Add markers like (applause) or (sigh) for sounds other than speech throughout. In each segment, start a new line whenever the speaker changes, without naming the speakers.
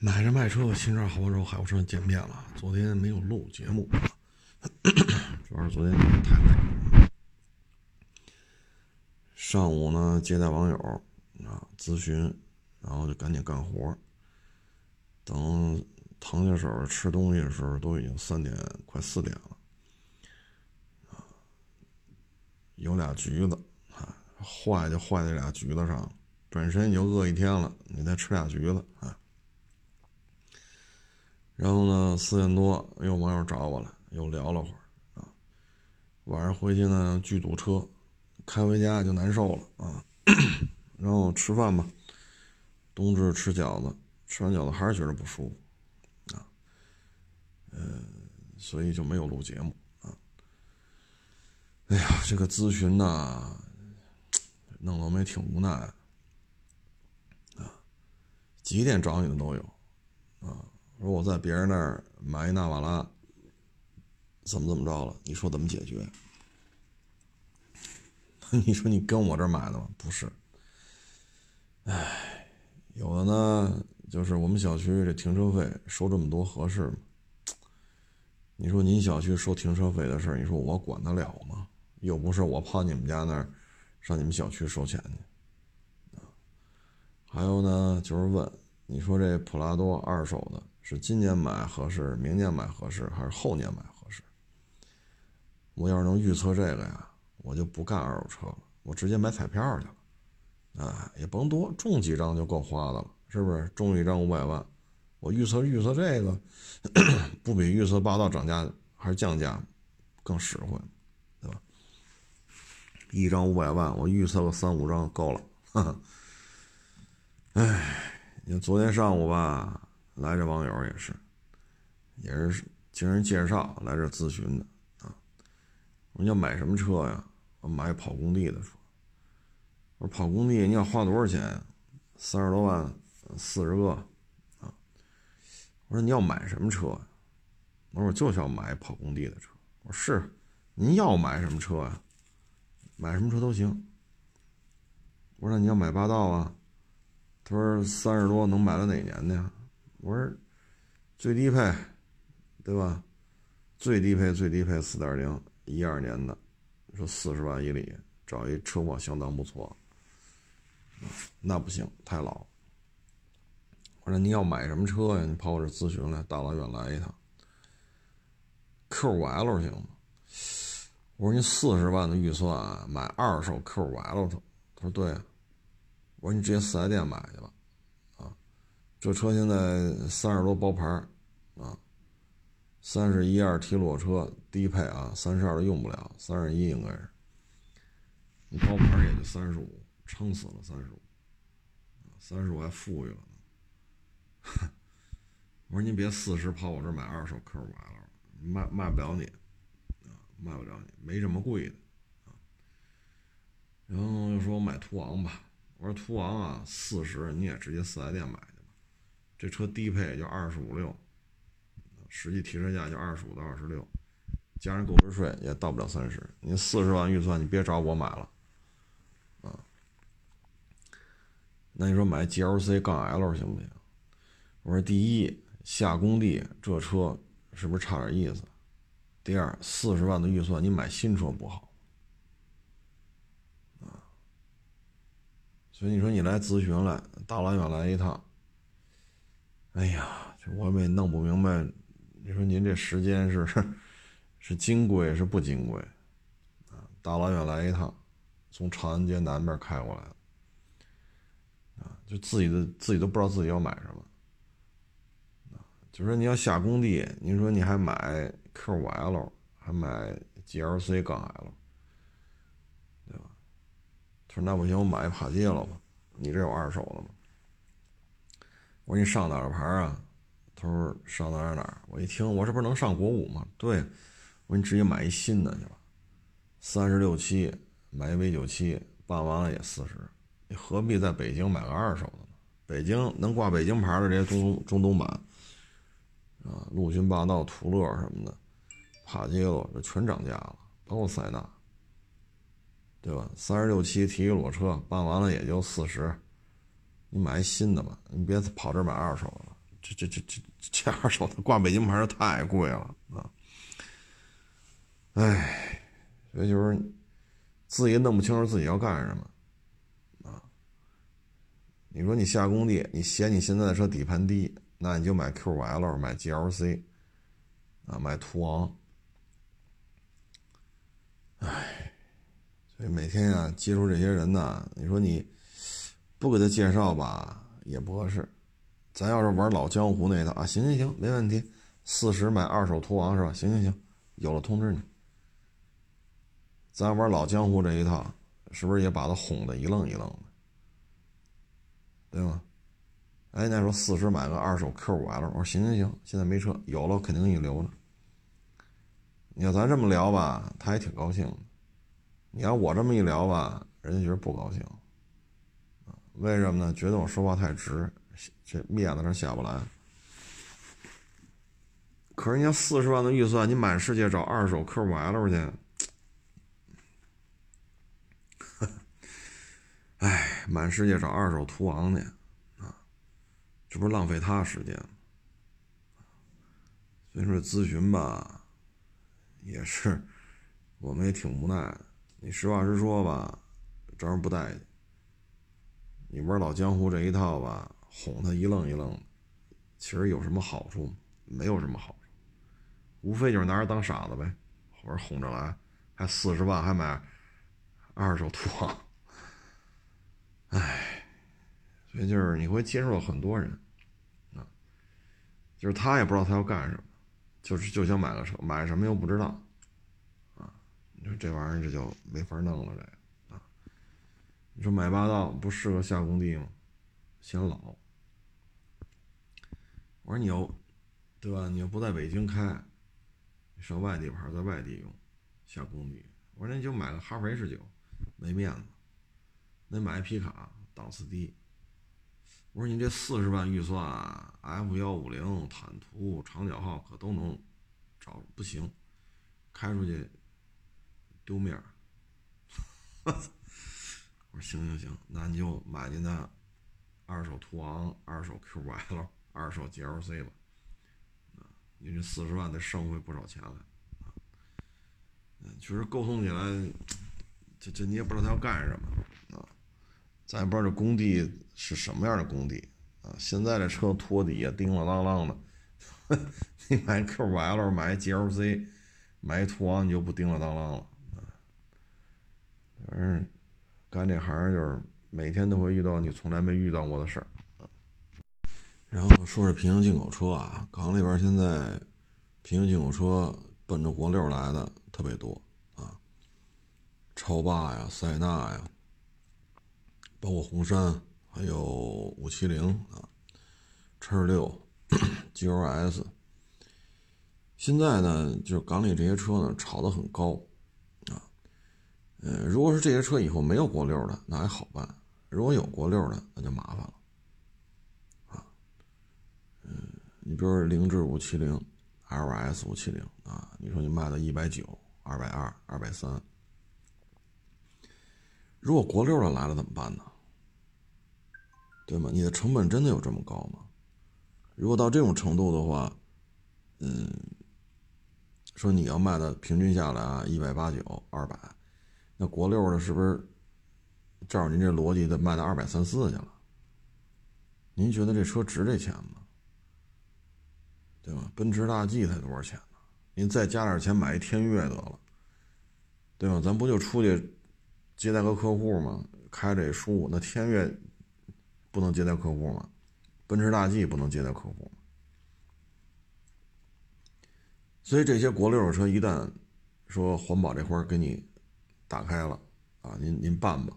买着卖车，新车好帮手，海沃车见面了。昨天没有录节目，主要是昨天太累。上午呢接待网友啊咨询，然后就赶紧干活。等腾下手吃东西的时候，都已经三点快四点了。啊，有俩橘子啊，坏就坏在俩橘子上，本身你就饿一天了，你再吃俩橘子啊。然后呢，四点多有网友找我了，又聊了会儿啊。晚上回去呢，巨堵车，开回家就难受了啊。(coughs) 然后吃饭吧，冬至吃饺子，吃完饺子还是觉得不舒服啊。嗯，所以就没有录节目啊。哎呀，这个咨询呐，弄得我们也挺无奈啊。几点找你的都有啊。说我在别人那儿买一纳瓦拉，怎么怎么着了？你说怎么解决？(laughs) 你说你跟我这儿买的吗？不是。哎，有的呢，就是我们小区这停车费收这么多合适吗？你说您小区收停车费的事儿，你说我管得了吗？又不是我跑你们家那儿上你们小区收钱去。还有呢，就是问你说这普拉多二手的。是今年买合适，明年买合适，还是后年买合适？我要是能预测这个呀，我就不干二手车了，我直接买彩票去了。啊，也甭多，中几张就够花的了，是不是？中一张五百万，我预测预测这个，(coughs) 不比预测霸道涨价还是降价更实惠，对吧？一张五百万，我预测个三五张够了。(laughs) 哎，你看昨天上午吧。来这网友也是，也是经人介绍来这咨询的啊。我说你要买什么车呀？我买跑工地的车。我说跑工地你要花多少钱？三十多万，四十个啊。我说你要买什么车呀？我说我就想买跑工地的车。我说是，您要买什么车呀？买什么车都行。我说你要买霸道啊？他说三十多能买到哪年的呀？我说，最低配，对吧？最低配最低配四点零一二年的，说四十万以里，找一车况相当不错。那不行，太老。我说你要买什么车呀？你跑我这咨询来，大老远来一趟。Q 五 L 行吗？我说你四十万的预算买二手 Q 五 L 他他说对。我说你直接四 S 店买去吧。这车现在三十多包牌啊，三十一二 T 裸车低配啊，三十二的用不了，三十一应该是。你包牌也就三十五，撑死了三十五，三十五还富裕了呢。(laughs) 我说您别四十跑我这买二手 Q 五 L，卖卖不了你，啊，卖不了你，没这么贵的，啊。然后又说我买途昂吧，我说途昂啊，四十你也直接四 S 店买。这车低配也就二十五六，实际提车价就二十五到二十六，加上购置税也到不了三十。你四十万预算，你别找我买了，啊？那你说买 GLC 杠 L 行不行？我说第一下工地这车是不是差点意思？第二四十万的预算你买新车不好，啊？所以你说你来咨询来，大老远来一趟。哎呀，这我也弄不明白。你说您这时间是是金贵是不金贵啊？大老远来一趟，从长安街南边开过来啊，就自己的自己都不知道自己要买什么啊。就说你要下工地，您说你还买 Q5L，还买 GLC 杠 L，对吧？他说那不行，我买一帕杰罗吧。你这有二手的吗？我说你上哪儿牌啊？他说上哪儿哪儿。我一听，我这不是能上国五吗？对，我说你直接买一新的去吧，三十六七买一 V 九七，办完了也四十，你何必在北京买个二手的呢？北京能挂北京牌的这些中中东版啊，陆巡霸道、途乐什么的，帕杰罗这全涨价了，包括塞纳，对吧？三十六七提一裸车，办完了也就四十。你买一新的吧，你别跑这买二手了，这这这这这二手的挂北京牌太贵了啊！哎，所以就是自己弄不清楚自己要干什么啊。你说你下工地，你嫌你现在的车底盘低，那你就买 QL，买 GLC，啊，买途昂。哎，所以每天啊接触这些人呢，你说你不给他介绍吧，也不合适。咱要是玩老江湖那套啊，行行行，没问题。四十买二手途昂是吧？行行行，有了通知你。咱玩老江湖这一套，是不是也把他哄得一愣一愣的？对吗？哎，那说四十买个二手 Q 五 L，我说行行行，现在没车，有了肯定给你留着。你要咱这么聊吧，他也挺高兴。你要我这么一聊吧，人家觉得不高兴。为什么呢？觉得我说话太直。这面子上下不来，可是人家四十万的预算，你满世界找二手 Q5L 去，(laughs) 哎，满世界找二手途昂去，啊，这不是浪费他时间吗？所以说咨询吧，也是，我们也挺无奈的。你实话实说吧，招人不待见。你玩老江湖这一套吧。哄他一愣一愣的，其实有什么好处？没有什么好处，无非就是拿人当傻子呗，或者哄着来，还四十万还买二手途昂，哎，所以就是你会接触到很多人啊，就是他也不知道他要干什么，就是就想买个车，买什么又不知道啊，你说这玩意儿这就没法弄了，这啊，你说买霸道不适合下工地吗？显老，我说你要，对吧？你要不在北京开，你上外地牌，在外地用，下工地。我说你就买个哈弗 H 九，没面子。那买皮卡，档次低。我说你这四十万预算，F 幺五零、坦途、长角号可都能找，不行，开出去丢面儿。(laughs) 行行行，那你就买进那。二手途昂、二手 Q5L、(laughs) 二手 GLC 吧，啊，你这四十万得剩回不少钱来，啊，嗯，确实沟通起来，这这你也不知道他要干什么，啊，咱也不知道这工地是什么样的工地，啊，现在这车托底下叮了当啷的，(laughs) 你买 Q5L、买 GLC、买途昂你就不叮了当啷了，啊，反正干这行就是。每天都会遇到你从来没遇到过的事儿，然后说是平行进口车啊，港里边现在平行进口车奔着国六来的特别多啊，超霸呀、塞纳呀，包括红杉，还有五七零啊、(coughs) 叉六、GLS，现在呢，就是港里这些车呢炒得很高，嗯，如果是这些车以后没有国六的，那还好办。如果有国六的，那就麻烦了，啊，嗯，你比如说凌志五七零，LS 五七零啊，你说你卖到一百九、二百二、二百三，如果国六的来了怎么办呢？对吗？你的成本真的有这么高吗？如果到这种程度的话，嗯，说你要卖的平均下来啊，一百八九、二百，那国六的是不是？照您这逻辑，得卖到二百三四去了。您觉得这车值这钱吗？对吧？奔驰大 G 才多少钱呢？您再加点钱买一天悦得了，对吧？咱不就出去接待个客户吗？开着也舒服。那天悦不能接待客户吗？奔驰大 G 不能接待客户吗？所以这些国六的车一旦说环保这块给你打开了啊，您您办吧。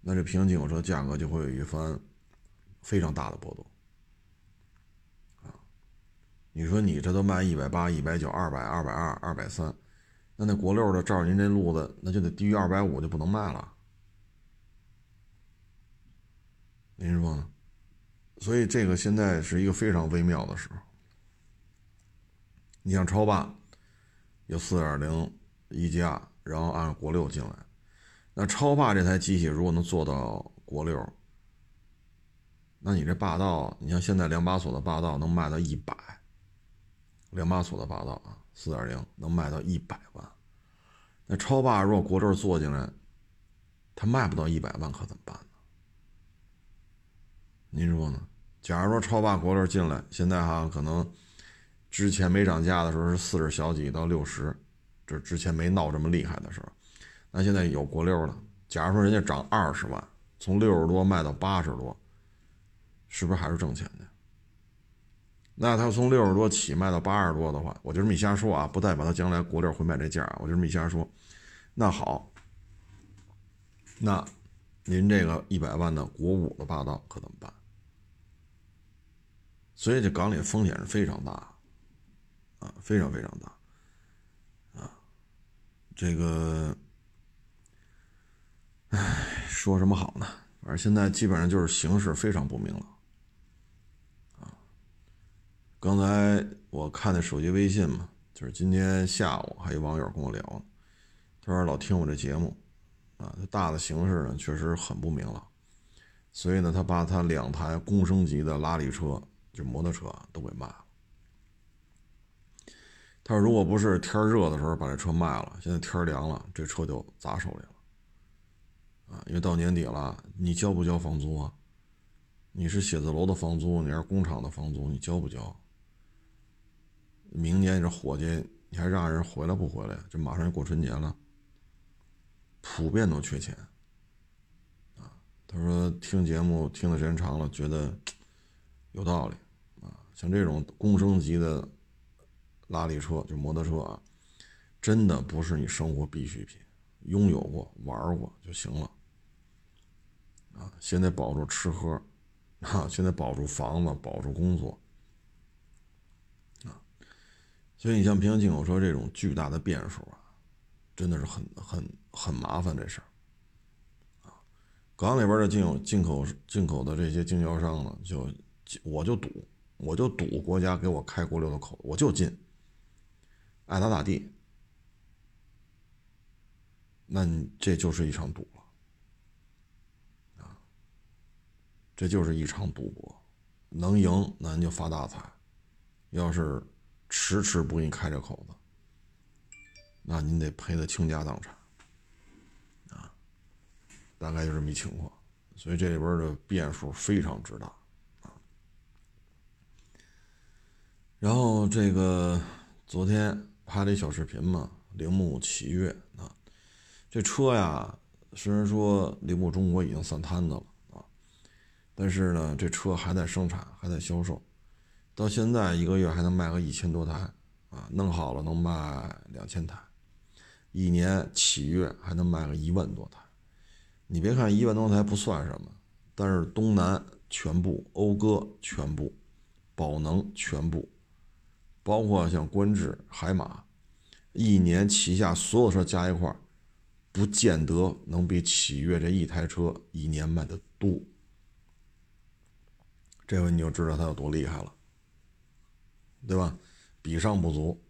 那这平行进口车价格就会有一番非常大的波动啊！你说你这都卖一百八、一百九、二百、二百二、二百三，那那国六的照您这路子，那就得低于二百五就不能卖了。您说呢？所以这个现在是一个非常微妙的时候。你像超霸有四点零一加，然后按国六进来。那超霸这台机器如果能做到国六，那你这霸道，你像现在两把锁的霸道能卖到一百，两把锁的霸道啊，四点零能卖到一百万。那超霸如果国六做进来，它卖不到一百万，可怎么办呢？您说呢？假如说超霸国六进来，现在哈可能之前没涨价的时候是四十小几到六十，这之前没闹这么厉害的时候，那现在有国六了。假如说人家涨二十万，从六十多卖到八十多，是不是还是挣钱的？那他从六十多起卖到八十多的话，我就这么一瞎说啊，不代表他将来国六会卖这价我就这么一瞎说。那好，那您这个一百万的国五的霸道可怎么办？所以这港里风险是非常大，啊，非常非常大，这个。唉，说什么好呢？反正现在基本上就是形势非常不明朗，啊，刚才我看那手机微信嘛，就是今天下午还有网友跟我聊，他说老听我这节目，啊，他大的形势呢确实很不明朗，所以呢，他把他两台公升级的拉力车，就摩托车都给卖了。他说如果不是天热的时候把这车卖了，现在天凉了，这车就砸手里了。啊，因为到年底了，你交不交房租啊？你是写字楼的房租，你是工厂的房租，你交不交？明年这伙计，你还让人回来不回来？这马上要过春节了，普遍都缺钱。啊，他说听节目听的时间长了，觉得有道理。啊，像这种工升级的拉力车，就摩托车啊，真的不是你生活必需品，拥有过玩过就行了。啊，现在保住吃喝，啊，现在保住房子，保住工作，啊，所以你像平行进口车这种巨大的变数啊，真的是很很很麻烦这事儿，啊，港里边的进口进口进口的这些经销商呢，就我就赌，我就赌国家给我开国六的口，我就进，爱咋咋地，那你这就是一场赌了，啊。这就是一场赌博，能赢那您就发大财，要是迟迟不给你开这口子，那您得赔的倾家荡产，啊，大概就这么一情况，所以这里边的变数非常之大，啊，然后这个昨天拍了一小视频嘛，铃木启悦啊，这车呀，虽然说铃木中国已经散摊子了啊。但是呢，这车还在生产，还在销售，到现在一个月还能卖个一千多台啊，弄好了能卖两千台，一年启悦还能卖个一万多台。你别看一万多台不算什么，但是东南全部、讴歌全部、宝能全部，包括像观致、海马，一年旗下所有车加一块不见得能比启悦这一台车一年卖的多。这回你就知道它有多厉害了，对吧？比上不足，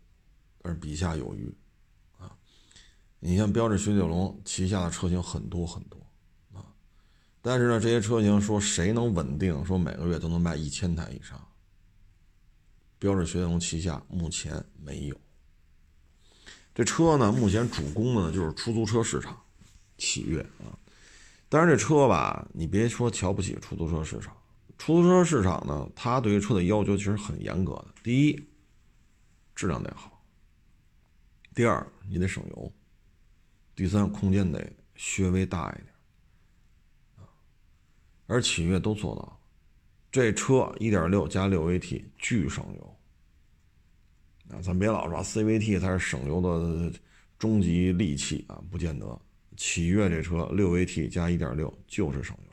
但是比下有余，啊！你像标致雪铁龙旗下的车型很多很多，啊！但是呢，这些车型说谁能稳定说每个月都能卖一千台以上？标致雪铁龙旗下目前没有。这车呢，目前主攻的呢就是出租车市场，启悦啊。但是这车吧，你别说瞧不起出租车市场。出租车市场呢，它对于车的要求其实很严格的。第一，质量得好；第二，你得省油；第三，空间得稍微大一点。而启悦都做到了，这车1.6加 6AT 巨省油。啊，咱别老说 CVT 才是省油的终极利器啊，不见得。启悦这车 6AT 加1.6就是省油。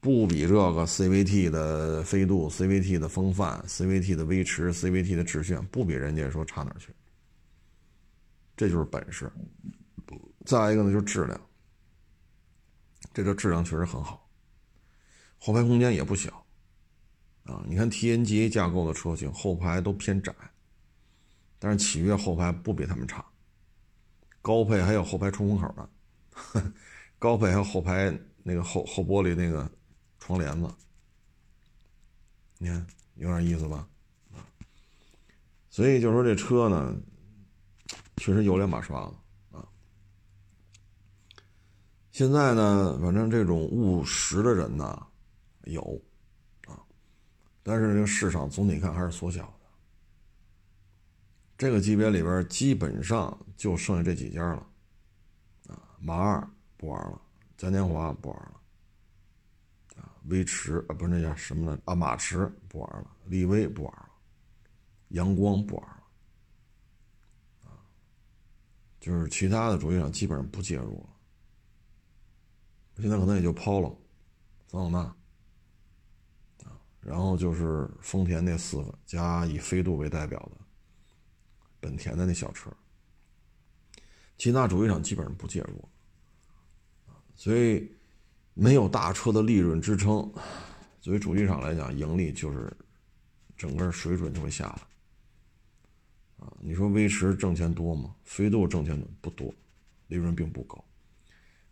不比这个 CVT 的飞度、CVT 的风范、CVT 的威驰、CVT 的致炫，不比人家说差哪去。这就是本事。再一个呢，就是质量。这车质量确实很好，后排空间也不小啊。你看 TNGA 架构的车型后排都偏窄，但是启悦后排不比他们差。高配还有后排出风口呢，(laughs) 高配还有后排那个后后玻璃那个。窗帘子，你看有点意思吧？啊，所以就说这车呢，确实有两把刷子啊。现在呢，反正这种务实的人呢有啊，但是这个市场总体看还是缩小的。这个级别里边基本上就剩下这几家了啊，马二不玩了，嘉年华不玩了。啊威驰啊，不是那叫什么呢？啊，马驰不玩了，力威不玩了，阳光不玩了，啊，就是其他的主机厂基本上不介入了。现在可能也就抛了，桑塔纳，然后就是丰田那四个加以飞度为代表的本田的那小车，其他主机厂基本上不介入，所以。没有大车的利润支撑，作为主机厂来讲，盈利就是整个水准就会下来。啊，你说威驰挣钱多吗？飞度挣钱不多，利润并不高。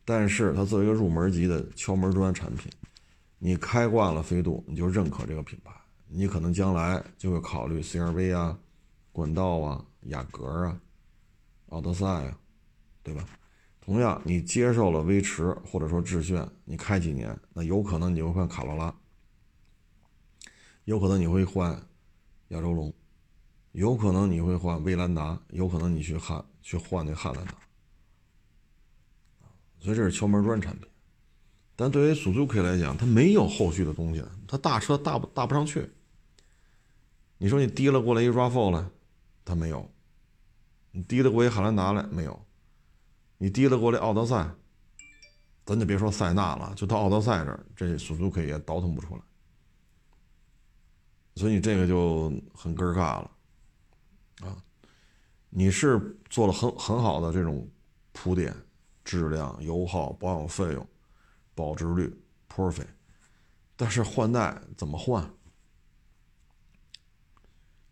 但是它作为一个入门级的敲门砖产品，你开惯了飞度，你就认可这个品牌，你可能将来就会考虑 CRV 啊、冠道啊、雅阁啊、奥德赛啊，对吧？同样，你接受了威驰或者说致炫，你开几年，那有可能你会换卡罗拉，有可能你会换亚洲龙，有可能你会换威兰达，有可能你去汉去换那汉兰达，所以这是敲门砖产品。但对于 Suzuki 来讲，它没有后续的东西，它大车大不大不上去。你说你提了过来一 RAV4 来，它没有；你提了过一汉兰达来，没有。你提了过来奥德赛，咱就别说塞纳了，就到奥德赛这儿，这 Suzuki 也倒腾不出来，所以你这个就很尴尬了，啊，你是做了很很好的这种铺垫，质量、油耗、保养费用、保值率 perfect，但是换代怎么换？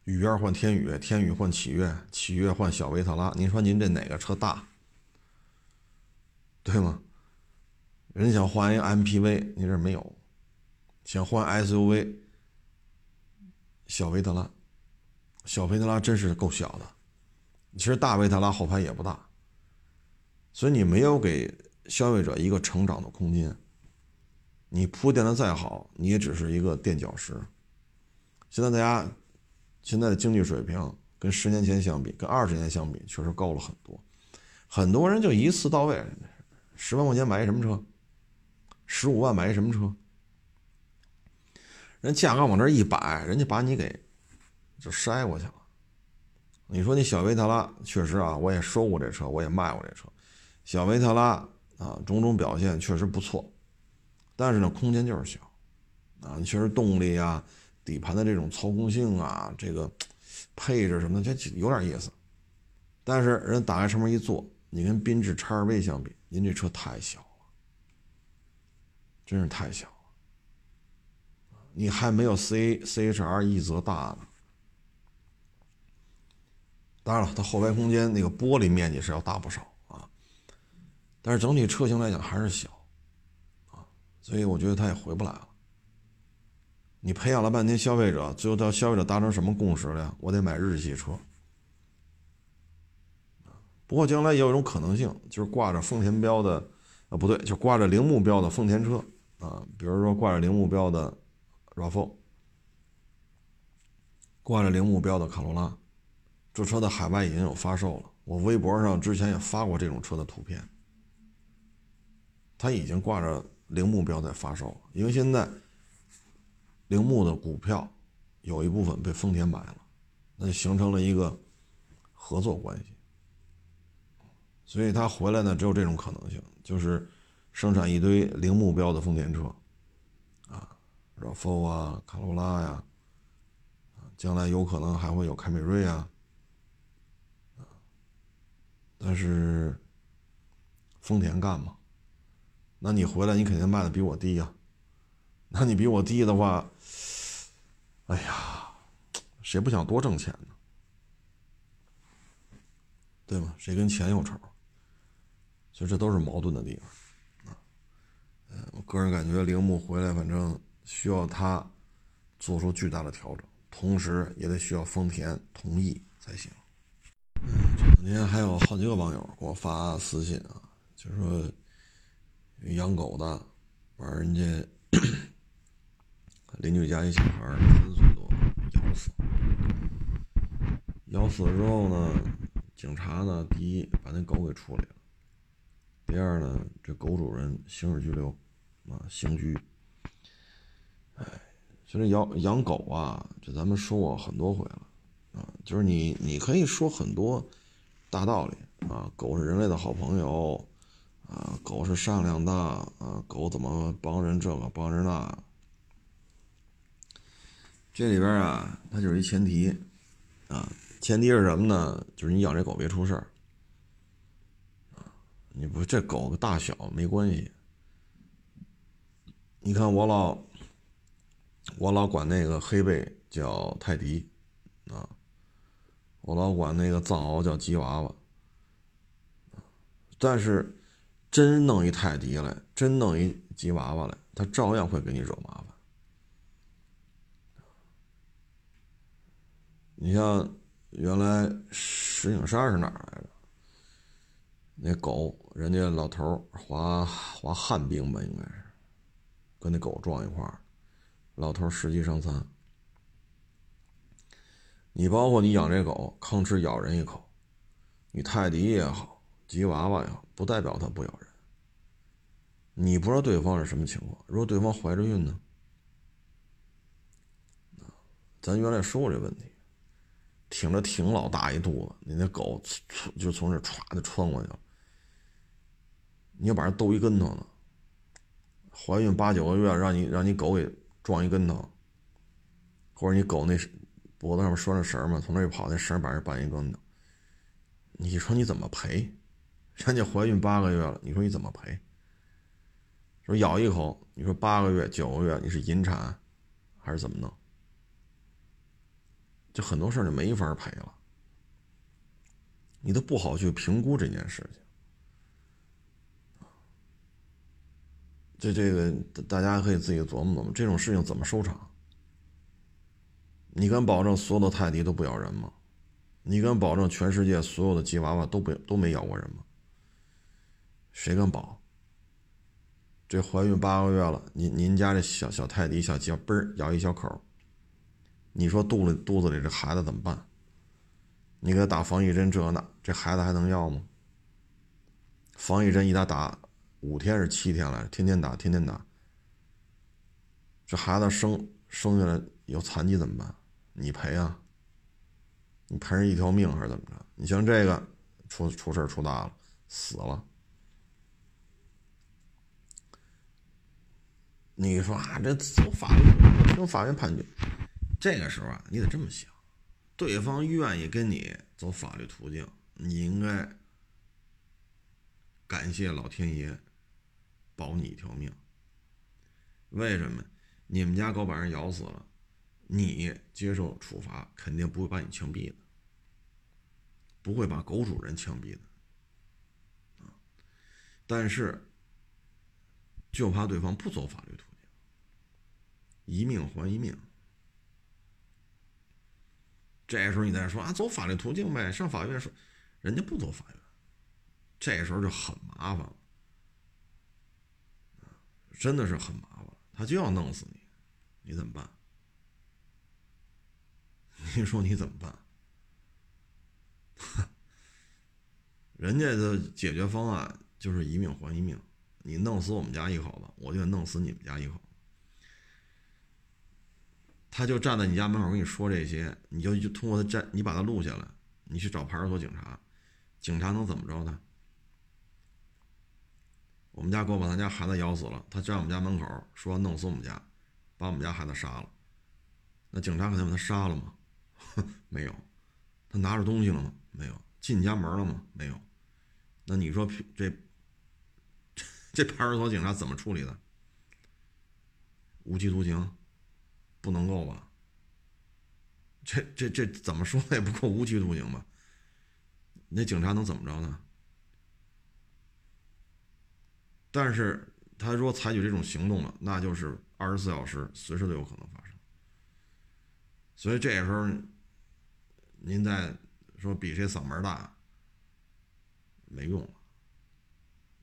雨燕换天宇，天宇换启悦，启悦换小维特拉，您说您这哪个车大？对吗？人想换一 MPV，你这没有；想换 SUV，小维特拉，小维特拉真是够小的。其实大维特拉后排也不大，所以你没有给消费者一个成长的空间。你铺垫的再好，你也只是一个垫脚石。现在大家现在的经济水平跟十年前相比，跟二十年相比，确实高了很多。很多人就一次到位。十万块钱买一什么车？十五万买一什么车？人价格往这一摆，人家把你给就筛过去了。你说你小维特拉确实啊，我也收过这车，我也卖过这车。小维特拉啊，种种表现确实不错，但是呢，空间就是小啊。确实动力啊、底盘的这种操控性啊、这个配置什么的，这有点意思。但是人打开车门一坐，你跟缤智叉二 V 相比。您这车太小了，真是太小了，你还没有 C C H R 一泽大呢。当然了，它后排空间那个玻璃面积是要大不少，但是整体车型来讲还是小，啊，所以我觉得它也回不来了。你培养了半天消费者，最后到消费者达成什么共识了呀？我得买日系车。不过将来也有一种可能性，就是挂着丰田标的，啊不对，就挂着铃木标的丰田车啊，比如说挂着铃木标的 RAV4，挂着铃木标的卡罗拉，这车的海外已经有发售了，我微博上之前也发过这种车的图片，它已经挂着铃木标在发售，因为现在铃木的股票有一部分被丰田买了，那就形成了一个合作关系。所以他回来呢，只有这种可能性，就是生产一堆零目标的丰田车，啊，RAV4 啊，卡罗拉呀，将来有可能还会有凯美瑞啊，但是丰田干嘛？那你回来你肯定卖的比我低呀，那你比我低的话，哎呀，谁不想多挣钱呢？对吗？谁跟钱有仇？所以这都是矛盾的地方，啊，呃，个人感觉铃木回来，反正需要他做出巨大的调整，同时也得需要丰田同意才行。嗯这两天还有好几个网友给我发私信啊，就是说养狗的把人家 (clears throat) 邻居家一小孩三岁多咬死，咬死了之后呢，警察呢第一把那狗给处理了，第二呢这狗主人刑事拘留啊刑拘。哎，其实养养狗啊，这咱们说过很多回了。啊，就是你，你可以说很多大道理啊，狗是人类的好朋友，啊，狗是善良的，啊，狗怎么帮人这个帮人那，这里边啊，它就是一前提，啊，前提是什么呢？就是你养这狗别出事儿，啊，你不这狗的大小没关系，你看我老，我老管那个黑背叫泰迪，啊。我老管那个藏獒叫吉娃娃，但是真弄一泰迪来，真弄一吉娃娃来，他照样会给你惹麻烦。你像原来石景山是哪儿来着？那狗，人家老头滑滑旱冰吧，应该是跟那狗撞一块儿，老头十级伤残。你包括你养这狗，吭哧咬人一口，你泰迪也好，吉娃娃也好，不代表它不咬人。你不知道对方是什么情况，如果对方怀着孕呢？咱原来说过这问题，挺着挺老大一肚子，你那狗就从这歘就穿过去了，你要把人逗一跟头呢？怀孕八九个月，让你让你狗给撞一跟头，或者你狗那。脖子上面拴着绳嘛，从那一跑，那绳把人绊一跟头。你说你怎么赔？人家怀孕八个月了，你说你怎么赔？说咬一口，你说八个月、九个月，你是引产还是怎么弄？就很多事儿就没法赔了，你都不好去评估这件事情。这这个大家可以自己琢磨琢磨，这种事情怎么收场？你敢保证所有的泰迪都不咬人吗？你敢保证全世界所有的吉娃娃都不都没咬过人吗？谁敢保？这怀孕八个月了，您您家这小小泰迪小吉嘣儿咬一小口，你说肚里肚子里这孩子怎么办？你给他打防疫针这那，这孩子还能要吗？防疫针一打打五天是七天来，天天打天天打，这孩子生生下来有残疾怎么办？你赔啊？你赔人一条命还是怎么着？你像这个出出事出大了，死了。你说啊，这走法律，听法院判决。这个时候啊，你得这么想：对方愿意跟你走法律途径，你应该感谢老天爷保你一条命。为什么？你们家狗把人咬死了。你接受处罚，肯定不会把你枪毙的，不会把狗主人枪毙的，但是就怕对方不走法律途径，一命还一命。这时候你再说啊，走法律途径呗，上法院说，人家不走法院，这时候就很麻烦了，真的是很麻烦，他就要弄死你，你怎么办？(laughs) 你说你怎么办？(laughs) 人家的解决方案就是一命还一命，你弄死我们家一口子，我就得弄死你们家一口。他就站在你家门口跟你说这些，你就就通过他站，你把他录下来，你去找派出所警察，警察能怎么着他？我们家狗把他家孩子咬死了，他站我们家门口说弄死我们家，把我们家孩子杀了，那警察肯定把他杀了吗？(laughs) 没有，他拿着东西了吗？没有，进家门了吗？没有。那你说这这派出所警察怎么处理的？无期徒刑，不能够吧？这这这怎么说也不够无期徒刑吧？那警察能怎么着呢？但是他说采取这种行动了，那就是二十四小时随时都有可能发生。所以这时候，您再说比谁嗓门大，没用了，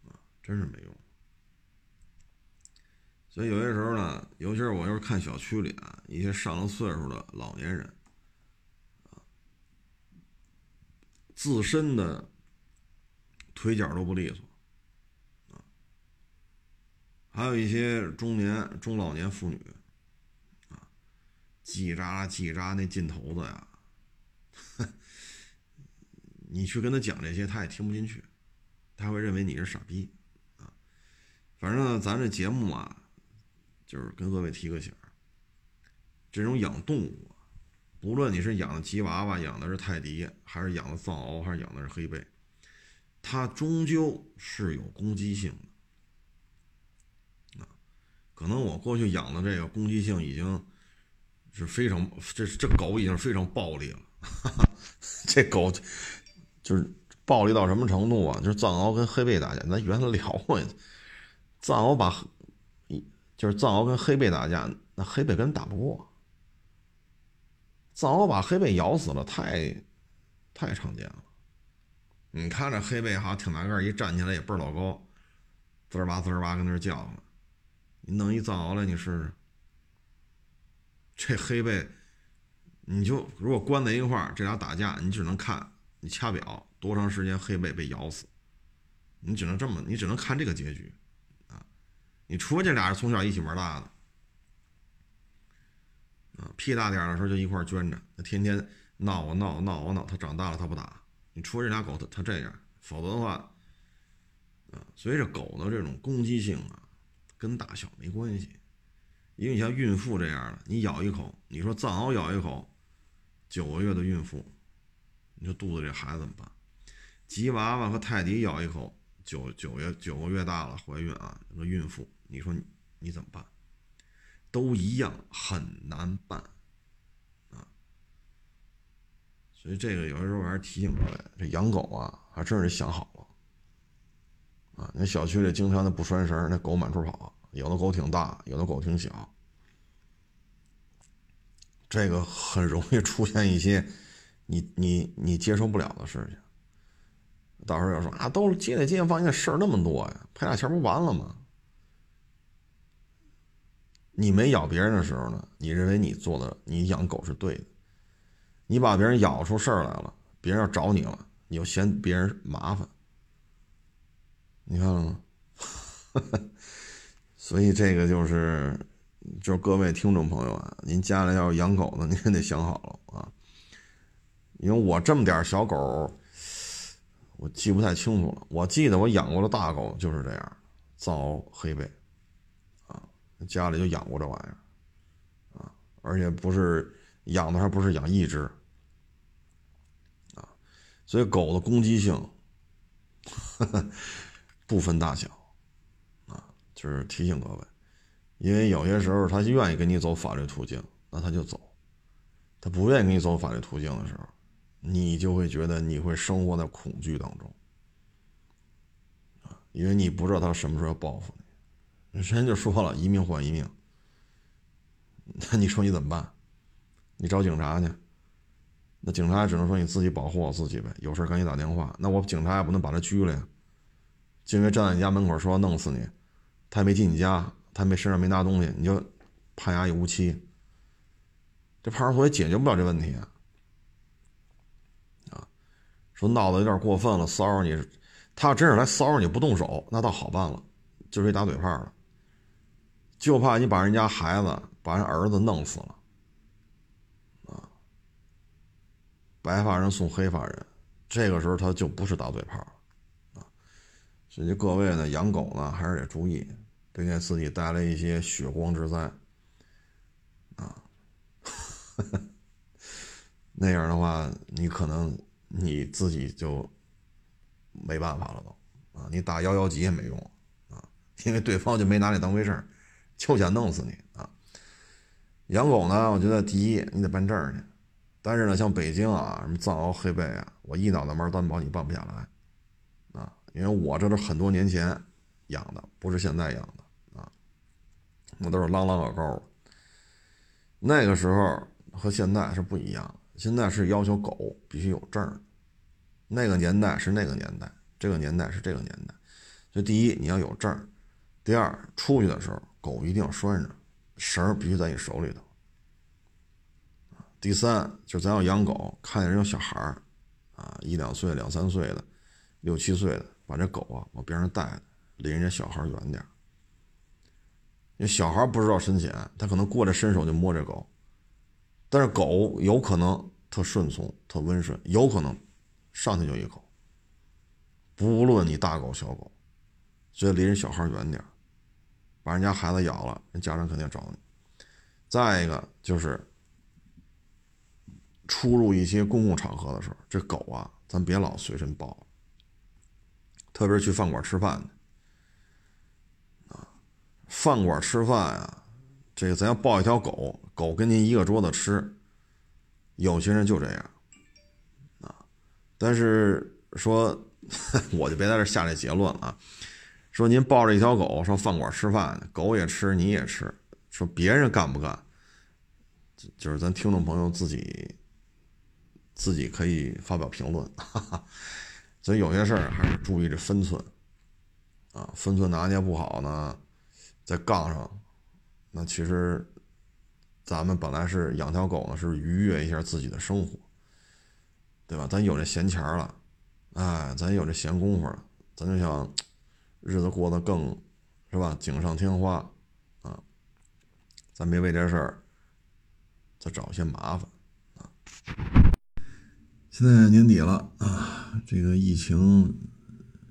啊，真是没用。所以有些时候呢，尤其是我要是看小区里啊，一些上了岁数的老年人，啊，自身的腿脚都不利索，啊，还有一些中年、中老年妇女，啊，叽喳叽喳那劲头子呀，(laughs) 你去跟他讲这些，他也听不进去，他会认为你是傻逼，啊，反正咱这节目啊。就是跟各位提个醒这种养动物，不论你是养的吉娃娃、养的是泰迪，还是养的藏獒，还是养的是黑背，它终究是有攻击性的。啊，可能我过去养的这个攻击性已经是非常，这这狗已经非常暴力了。(laughs) 这狗就是暴力到什么程度啊？就是藏獒跟黑背打架，咱原来聊过，藏獒把。就是藏獒跟黑背打架，那黑背根本打不过。藏獒把黑背咬死了，太太常见了。你看这黑背哈，挺大个一站起来也倍儿老高，滋儿吧滋儿吧跟那叫呢。你弄一藏獒来，你试试。这黑背，你就如果关在一块儿，这俩打架，你只能看，你掐表多长时间黑背被咬死，你只能这么，你只能看这个结局。你除非这俩人从小一起玩大的，啊，屁大点的时候就一块圈着，他天天闹啊闹闹啊闹，他长大了他不打。你除非这俩狗他他这样，否则的话，啊，所以这狗的这种攻击性啊，跟大小没关系。因为你像孕妇这样的，你咬一口，你说藏獒咬一口，九个月的孕妇，你说肚子这孩子怎么办？吉娃娃和泰迪咬一口，九九月九个月大了怀孕啊，那个孕妇。你说你你怎么办？都一样很难办啊！所以这个有的时候我还是提醒各位，这养狗啊，还真是想好了啊！那小区里经常的不拴绳，那狗满处跑，有的狗挺大，有的狗挺小，这个很容易出现一些你你你接受不了的事情。到时候要说啊，都接待街坊，那事儿那么多呀，赔俩钱不完了吗？你没咬别人的时候呢，你认为你做的你养狗是对的，你把别人咬出事儿来了，别人要找你了，你又嫌别人麻烦，你看了吗？(laughs) 所以这个就是，就是各位听众朋友啊，您家里要养狗的，您得想好了啊，因为我这么点小狗，我记不太清楚了，我记得我养过的大狗就是这样，藏獒、黑背。家里就养过这玩意儿，啊，而且不是养的，还不是养一只，啊，所以狗的攻击性 (laughs) 不分大小，啊，就是提醒各位，因为有些时候它愿意跟你走法律途径，那它就走；它不愿意跟你走法律途径的时候，你就会觉得你会生活在恐惧当中，啊，因为你不知道他什么时候要报复你。人家就说了一命换一命，那你说你怎么办？你找警察去，那警察只能说你自己保护好自己呗。有事赶紧打电话。那我警察也不能把他拘了呀，就因为站在你家门口说要弄死你，他也没进你家，他没身上没拿东西，你就判押一无期。这派出所也解决不了这问题啊！啊，说闹得有点过分了，骚扰你，他要真是来骚扰你不动手，那倒好办了，就是一打嘴炮了。就怕你把人家孩子、把人儿子弄死了，啊！白发人送黑发人，这个时候他就不是打嘴炮，啊！所以各位呢，养狗呢还是得注意，别给自己带来一些血光之灾，啊！(laughs) 那样的话，你可能你自己就没办法了，都啊！你打幺幺几也没用啊，因为对方就没拿你当回事儿。就想弄死你啊！养狗呢，我觉得第一你得办证去，但是呢，像北京啊，什么藏獒、黑背啊，我一脑袋门担保你办不下来啊，因为我这都很多年前养的，不是现在养的啊那都是啷啷个高。那个时候和现在是不一样，现在是要求狗必须有证那个年代是那个年代，这个年代是这个年代。所以第一你要有证第二出去的时候狗一定要拴着，绳必须在你手里头。第三就是咱要养狗，看见人有小孩，啊，一两岁、两三岁的、六七岁的，把这狗啊往边上带，离人家小孩远点因为小孩不知道深浅，他可能过来伸手就摸这狗，但是狗有可能特顺从、特温顺，有可能上去就一口。不论你大狗小狗，所以离人小孩远点把人家孩子咬了，人家长肯定找你。再一个就是。出入一些公共场合的时候，这狗啊，咱别老随身抱。特别是去饭馆吃饭啊，饭馆吃饭啊，这个咱要抱一条狗狗跟您一个桌子吃，有些人就这样啊。但是说，(laughs) 我就别在这下这结论了。说您抱着一条狗上饭馆吃饭，狗也吃，你也吃，说别人干不干，就是咱听众朋友自己。自己可以发表评论，哈哈，所以有些事儿还是注意这分寸，啊，分寸拿捏不好呢，在杠上，那其实咱们本来是养条狗呢，是愉悦一下自己的生活，对吧？咱有这闲钱了，哎，咱有这闲工夫了，咱就想日子过得更，是吧？锦上添花，啊，咱别为这事儿再找些麻烦，啊。现在年底了啊，这个疫情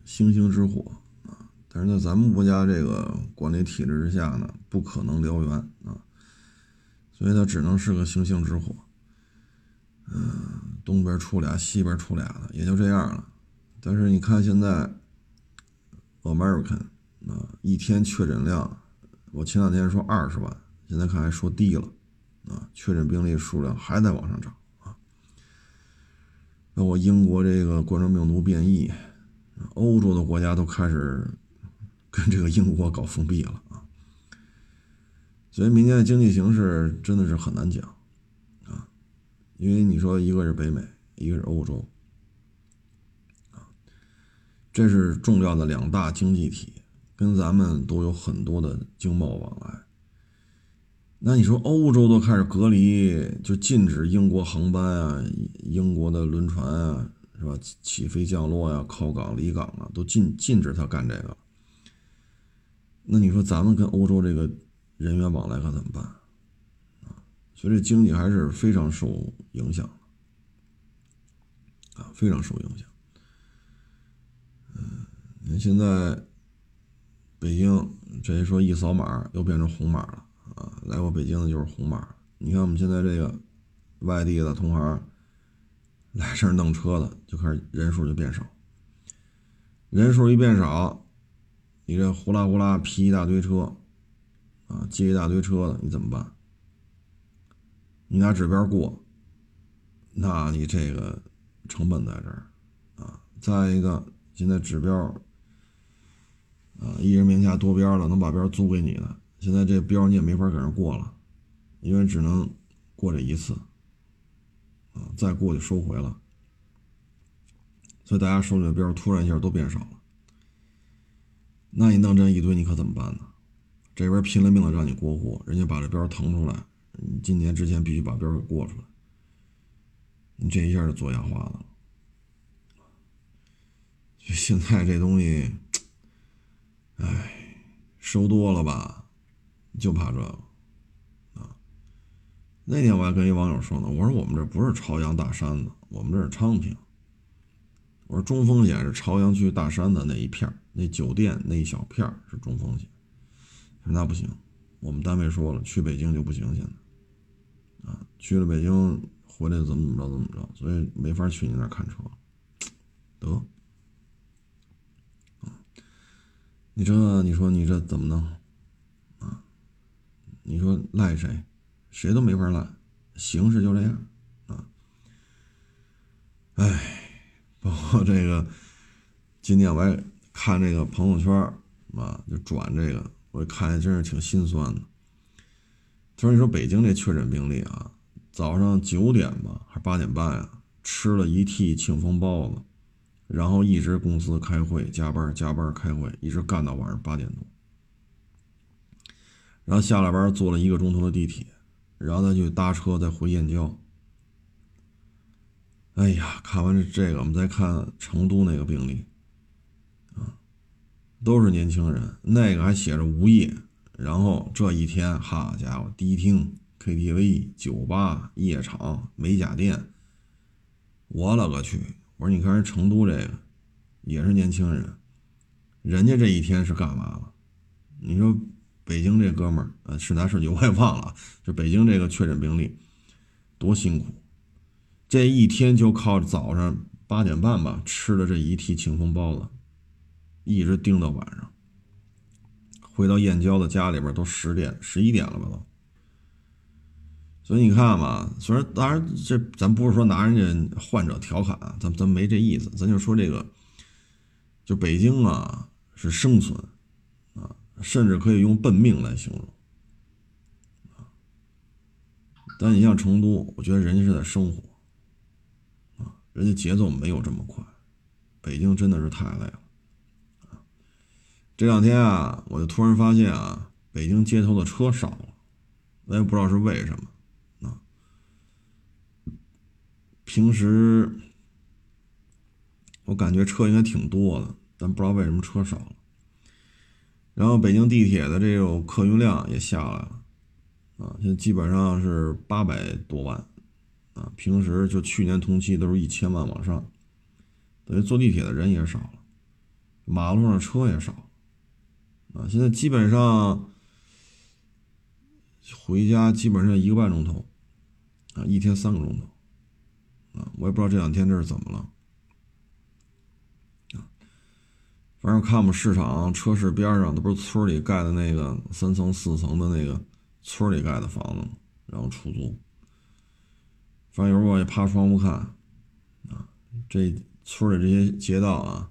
星星之火啊，但是在咱们国家这个管理体制之下呢，不可能燎原啊，所以它只能是个星星之火。嗯，东边出俩，西边出俩的，也就这样了。但是你看现在，American 啊，一天确诊量，我前两天说二十万，现在看还说低了啊，确诊病例数量还在往上涨啊。包括英国这个冠状病毒变异，欧洲的国家都开始跟这个英国搞封闭了啊，所以明年的经济形势真的是很难讲啊，因为你说一个是北美，一个是欧洲，这是重要的两大经济体，跟咱们都有很多的经贸往来。那你说欧洲都开始隔离，就禁止英国航班啊，英国的轮船啊，是吧？起飞降落呀，靠港离港啊，都禁禁止他干这个。那你说咱们跟欧洲这个人员往来可怎么办啊？所以这经济还是非常受影响的啊，非常受影响。嗯，你看现在北京这一说一扫码又变成红码了。啊，来过北京的就是红码。你看我们现在这个外地的同行来这儿弄车的，就开始人数就变少。人数一变少，你这呼啦呼啦批一大堆车，啊，接一大堆车的，你怎么办？你拿指标过，那你这个成本在这儿啊。再一个，现在指标啊，一人名下多标了，能把标租给你的。现在这标你也没法搁那过了，因为只能过这一次，啊，再过就收回了。所以大家手里的标突然一下都变少了，那你弄这一堆，你可怎么办呢？这边拼了命的让你过户，人家把这标腾出来，你今年之前必须把标给过出来，你这一下就做牙花了。就现在这东西，哎，收多了吧？就怕这个啊！那天我还跟一网友说呢，我说我们这不是朝阳大山子，我们这是昌平。我说中风险是朝阳区大山的那一片那酒店那一小片是中风险。那不行，我们单位说了，去北京就不行，现在啊，去了北京回来怎么怎么着怎么着，所以没法去你那看车。(tsk) 得啊，你这你说你这怎么弄啊？你说赖谁？谁都没法赖，形势就这样啊！哎，包括这个，今天我还看这个朋友圈啊，就转这个，我看真是挺心酸的。他说你说北京这确诊病例啊，早上九点吧，还是八点半啊，吃了一屉庆丰包子，然后一直公司开会加班加班开会，一直干到晚上八点多，然后下了班坐了一个钟头的地铁，然后再去搭车再回燕郊。哎呀，看完这这个，我们再看成都那个病例，啊，都是年轻人，那个还写着无业。然后这一天，好家伙，迪厅、KTV、酒吧、夜场、美甲店，我勒个去！我说，你看人成都这个，也是年轻人，人家这一天是干嘛了？你说北京这哥们儿，呃，是男是女我也忘了，就北京这个确诊病例多辛苦，这一天就靠早上八点半吧吃的这一屉庆丰包子，一直盯到晚上。回到燕郊的家里边都十点十一点了吧都，所以你看嘛，虽然当然这咱不是说拿人家患者调侃，咱咱没这意思，咱就说这个，就北京啊是生存啊，甚至可以用奔命来形容。但你像成都，我觉得人家是在生活啊，人家节奏没有这么快，北京真的是太累了。这两天啊，我就突然发现啊，北京街头的车少了，我也不知道是为什么啊。平时我感觉车应该挺多的，但不知道为什么车少了。然后北京地铁的这种客运量也下来了啊，现在基本上是八百多万啊，平时就去年同期都是一千万往上，等于坐地铁的人也少了，马路上车也少。啊，现在基本上回家基本上一个半钟头，啊，一天三个钟头，啊，我也不知道这两天这是怎么了，啊，反正看我们市场车市边上，那不是村里盖的那个三层四层的那个村里盖的房子，然后出租，反正有时候我也趴窗户看，啊，这村里这些街道啊，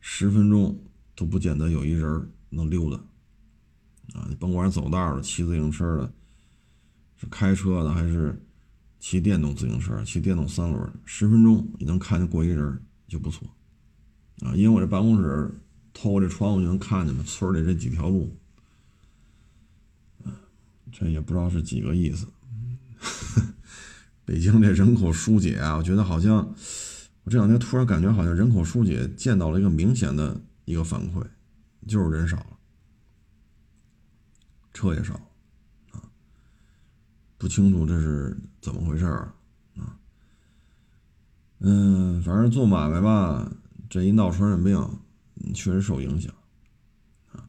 十分钟都不见得有一人。能溜达，啊，你甭管走道的、骑自行车的，是开车的还是骑电动自行车、骑电动三轮，十分钟你能看见过一人就不错，啊，因为我这办公室透过这窗户就能看见嘛，村里这几条路，这也不知道是几个意思。(laughs) 北京这人口疏解啊，我觉得好像我这两天突然感觉好像人口疏解见到了一个明显的一个反馈。就是人少了，车也少，不清楚这是怎么回事儿啊，嗯，反正做买卖吧，这一闹传染病，确实受影响，啊，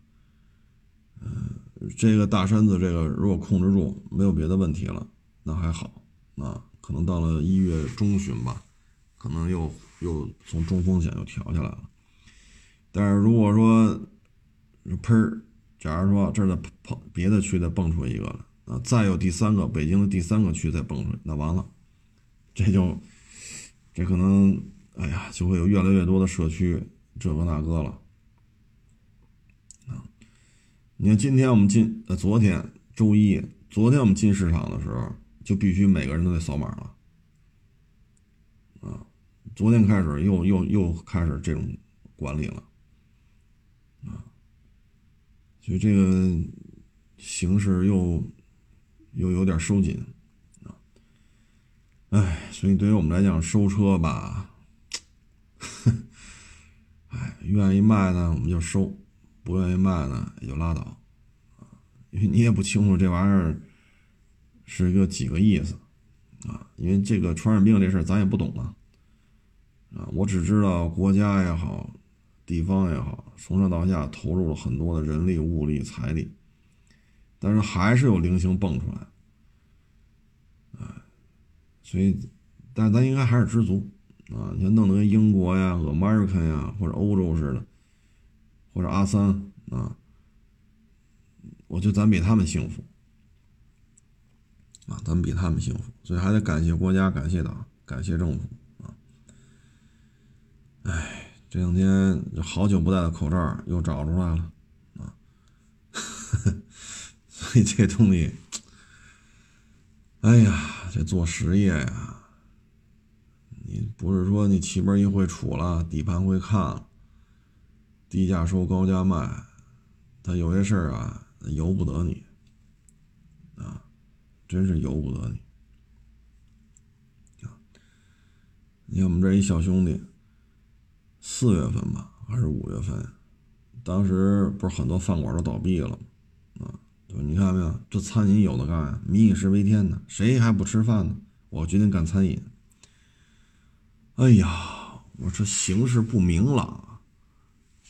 嗯，这个大山子这个如果控制住，没有别的问题了，那还好，啊，可能到了一月中旬吧，可能又又从中风险又调下来了，但是如果说，喷儿，假如说这儿的碰别的区再蹦出一个了啊，再有第三个北京的第三个区再蹦出来，那完了，这就这可能，哎呀，就会有越来越多的社区这个那个了啊。你看今天我们进，呃，昨天周一，昨天我们进市场的时候，就必须每个人都得扫码了啊。昨天开始又又又开始这种管理了。啊，所以这个形势又又有点收紧啊，哎，所以对于我们来讲收车吧，(laughs) 哎，愿意卖呢我们就收，不愿意卖呢也就拉倒啊，因为你也不清楚这玩意儿是一个几个意思啊，因为这个传染病这事儿咱也不懂啊，啊，我只知道国家也好。地方也好，从上到下投入了很多的人力、物力、财力，但是还是有零星蹦出来，哎，所以，但咱应该还是知足啊！你看弄得跟英国呀、American 呀，或者欧洲似的，或者阿三啊，我觉得咱比他们幸福啊，咱们比他们幸福，所以还得感谢国家、感谢党、感谢政府啊！哎。这两天好久不戴的口罩又找出来了，啊，呵 (laughs) 呵所 (laughs) 以这东西，哎呀，这做实业呀，你不是说你气门一会杵了，底盘会看了，低价收高价卖，他有些事儿啊，由不得你，啊，真是由不得你。你看我们这一小兄弟，四月份吧，还是五月份，当时不是很多饭馆都倒闭了吗？你看到没有？这餐饮有的干，民以食为天呢，谁还不吃饭呢？我决定干餐饮。哎呀，我这形势不明朗啊，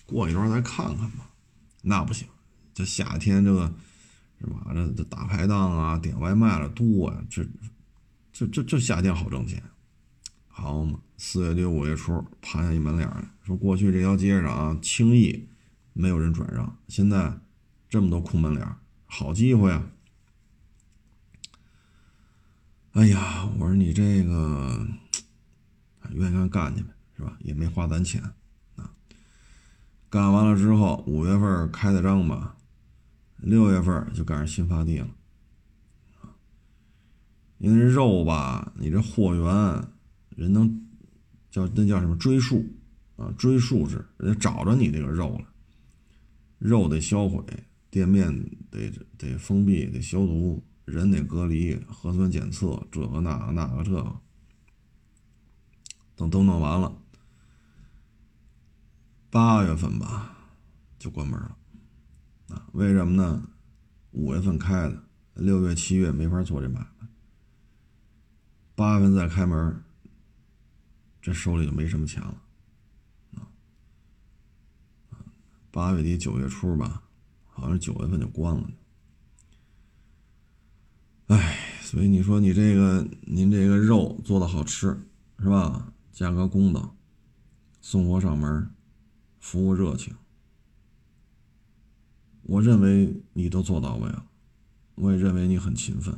过一段再看看吧。那不行，这夏天这个是吧？这这大排档啊，点外卖了多呀，这这这这夏天好挣钱，好嘛？四月底五月初盘下一门脸来，说过去这条街上啊，轻易没有人转让，现在这么多空门脸。好机会啊！哎呀，我说你这个愿意干干去呗，是吧？也没花咱钱啊。干完了之后，五月份开的张吧，六月份就赶上新发地了。因为肉吧，你这货源人能叫那叫什么追溯啊？追溯制，人家找着你这个肉了，肉得销毁。店面得得封闭，得消毒，人得隔离，核酸检测，这个那个那个这个，等都弄完了，八月份吧就关门了，啊，为什么呢？五月份开的，六月七月没法做这买卖，八月份再开门，这手里就没什么钱了，啊，八月底九月初吧。好像九月份就关了，哎，所以你说你这个您这个肉做的好吃是吧？价格公道，送货上门，服务热情，我认为你都做到位了，我也认为你很勤奋，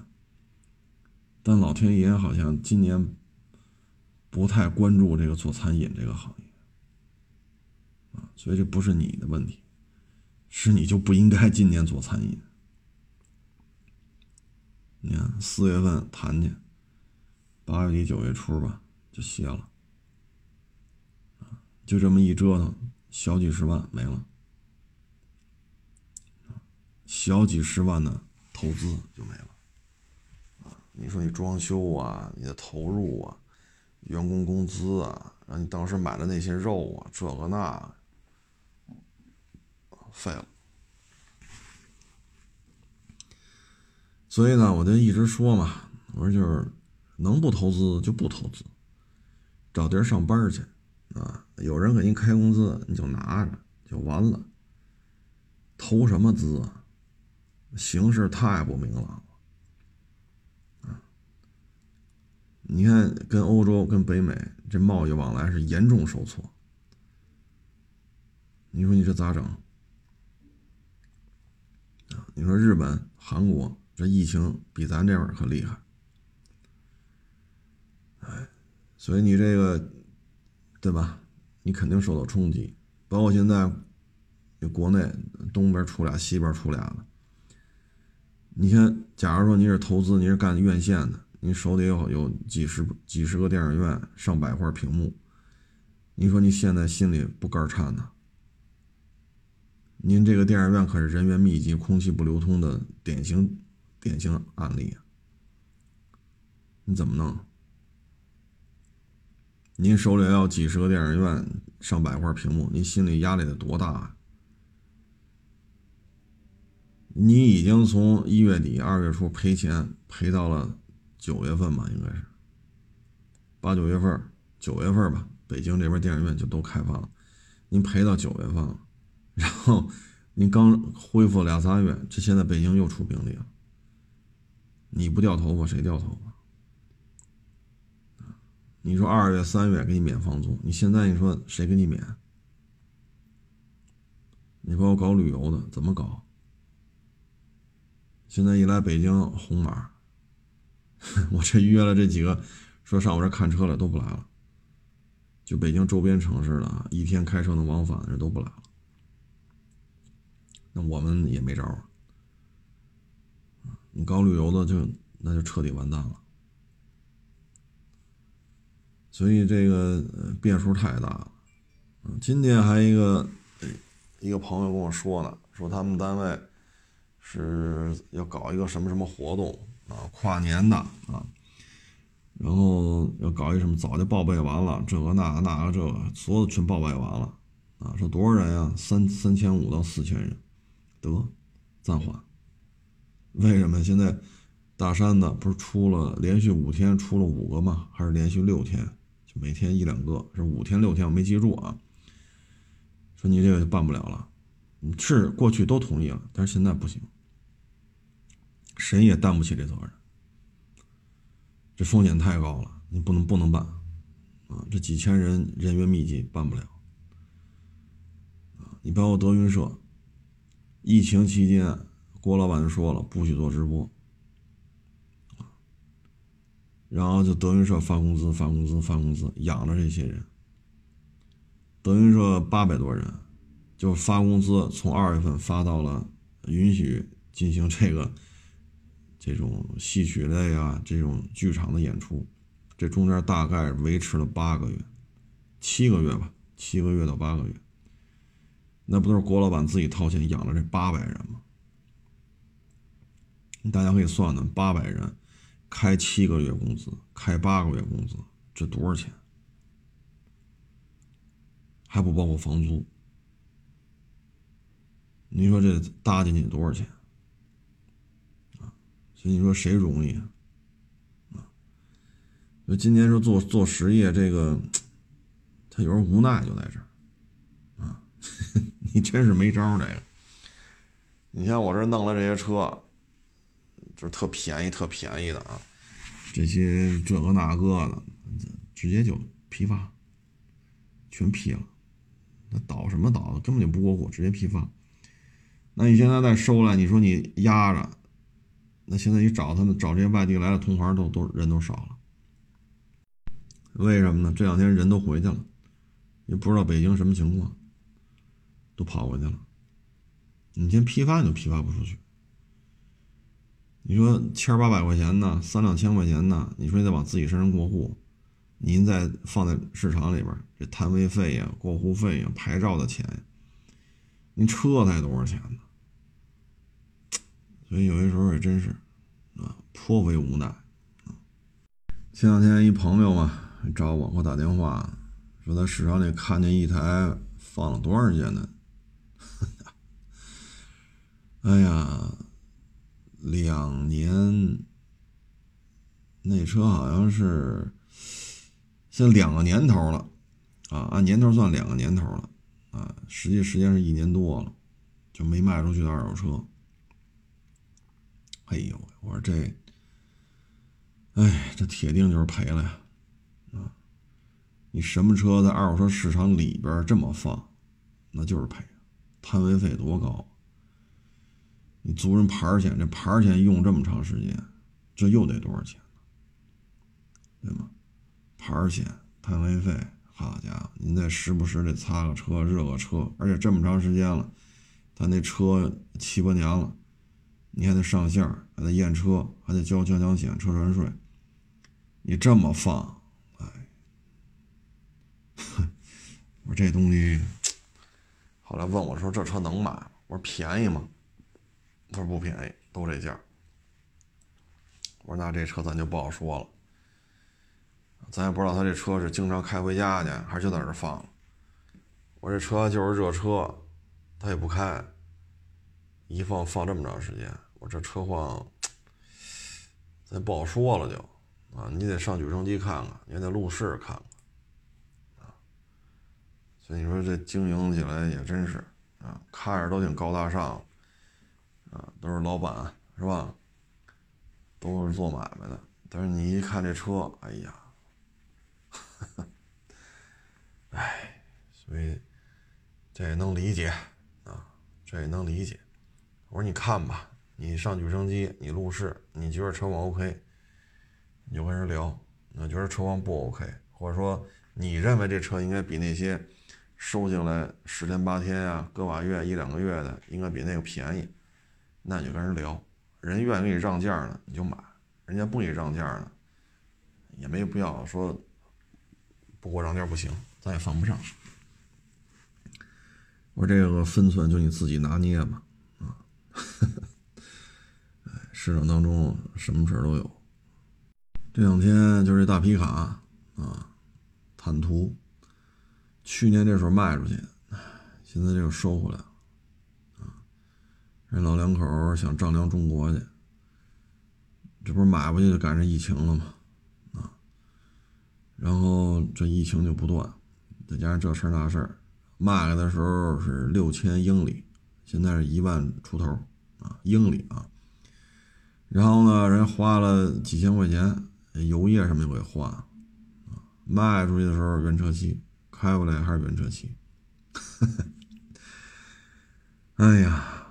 但老天爷好像今年不太关注这个做餐饮这个行业啊，所以这不是你的问题。是你就不应该今年做餐饮。你看四月份谈去，八月底九月初吧就歇了，就这么一折腾，小几十万没了，小几十万的投资就没了。你说你装修啊，你的投入啊，员工工资啊，然后你当时买的那些肉啊，这个那。废了，所以呢，我就一直说嘛，我说就是能不投资就不投资，找地儿上班去啊，有人给您开工资，你就拿着就完了，投什么资啊？形势太不明朗了啊！你看，跟欧洲、跟北美这贸易往来是严重受挫，你说你这咋整？你说日本、韩国这疫情比咱这边可厉害，哎，所以你这个，对吧？你肯定受到冲击。包括现在你，国内东边出俩，西边出俩的。你看，假如说你是投资，你是干院线的，你手里有有几十几十个电影院，上百块屏幕，你说你现在心里不肝颤呐？您这个电影院可是人员密集、空气不流通的典型典型案例啊！你怎么弄？您手里要几十个电影院、上百块屏幕，您心里压力得多大啊？你已经从一月底、二月初赔钱赔到了九月份吧？应该是八九月份、九月份吧？北京这边电影院就都开放了，您赔到九月份了。然后，你刚恢复两三月，这现在北京又出病例了。你不掉头发谁掉头发？你说二月、三月给你免房租，你现在你说谁给你免？你说我搞旅游的怎么搞？现在一来北京红码，(laughs) 我这约了这几个说上我这看车的都不来了，就北京周边城市的啊，一天开车能往返的人都不来了。那我们也没招儿，你搞旅游的就那就彻底完蛋了。所以这个变数太大了。今天还一个一个朋友跟我说呢，说他们单位是要搞一个什么什么活动啊，跨年的啊，然后要搞一什么，早就报备完了，这个那个那个这个，所有全报备完了啊，说多少人呀？三三千五到四千人，得暂缓。为什么？现在大山的不是出了连续五天出了五个吗？还是连续六天？就每天一两个，是五天六天，我没记住啊。说你这个就办不了了，是过去都同意了，但是现在不行，谁也担不起这责任，这风险太高了，你不能不能办，啊，这几千人人员密集办不了，啊，你包括德云社，疫情期间郭老板就说了不许做直播，然后就德云社发工资发工资发工资养着这些人。德云社八百多人，就发工资，从二月份发到了允许进行这个这种戏曲类啊，这种剧场的演出，这中间大概维持了八个月，七个月吧，七个月到八个月，那不都是郭老板自己掏钱养了这八百人吗？大家可以算算，八百人开七个月工资，开八个月工资，这多少钱？还不包括房租，你说这搭进去多少钱啊？所以你说谁容易啊？啊，就今年说做做实业，这个 (tsk) 他有时候无奈就在这儿，(laughs) 你真是没招这个。你像我这弄了这些车，就是特便宜、特便宜的啊，这些这个那个的，直接就批发，全批了。那倒什么倒，根本就不过户，直接批发。那你现在再收来，你说你压着，那现在你找他们，找这些外地来的同行都都人都少了。为什么呢？这两天人都回去了，也不知道北京什么情况，都跑过去了。你先批发你都批发不出去。你说千八百块钱呢，三两千块钱呢，你说你得往自己身上过户。您再放在市场里边，这摊位费呀、过户费呀、牌照的钱，您车才多少钱呢？所以有些时候也真是啊，颇为无奈。前两天一朋友嘛找我，给我打电话，说在市场里看见一台放了多少件的，哎呀，两年，那车好像是。现在两个年头了，啊，按年头算两个年头了，啊，实际时间是一年多了，就没卖出去的二手车。哎呦，我说这，哎，这铁定就是赔了呀，啊，你什么车在二手车市场里边这么放，那就是赔，摊位费多高，你租人牌钱，这牌钱用这么长时间，这又得多少钱？对吗？牌钱、摊位费，好家伙，您再时不时得擦个车、热个车，而且这么长时间了，他那车七八年了，你还得上线，还得验车，还得交交强险、车船税，你这么放，哎，(laughs) 我这东西，后来问我说这车能买吗？我说便宜吗？他说不便宜，都这价。我说那这车咱就不好说了。咱也不知道他这车是经常开回家去，还是就在这放。我这车就是热车，他也不开，一放放这么长时间，我这车况，咱不好说了就啊，你得上举升机看看，你得路试看看啊。所以你说这经营起来也真是啊，看着都挺高大上啊，都是老板是吧？都是做买卖的，但是你一看这车，哎呀！(laughs) 哎，所以这也能理解啊，这也能理解。我说你看吧，你上举升机，你路试，你觉得车况 OK，你就跟人聊；那觉得车况不 OK，或者说你认为这车应该比那些收进来十天八天啊、个把月、一两个月的应该比那个便宜，那你就跟人聊，人愿意给你让价呢，你就买；人家不给你让价呢，也没必要说不给我让价不行，咱也犯不上。我这个分寸就你自己拿捏吧，啊，(laughs) 市场当中什么事都有。这两天就是这大皮卡啊，坦途，去年这时候卖出去，现在这个收回来，人老两口想丈量中国去，这不是买回去就赶上疫情了吗？啊，然后这疫情就不断，再加上这事儿那事儿。卖来的时候是六千英里，现在是一万出头啊，英里啊。然后呢，人花了几千块钱，油液什么又给换啊。卖出去的时候原车漆，开回来还是原车漆。(laughs) 哎呀，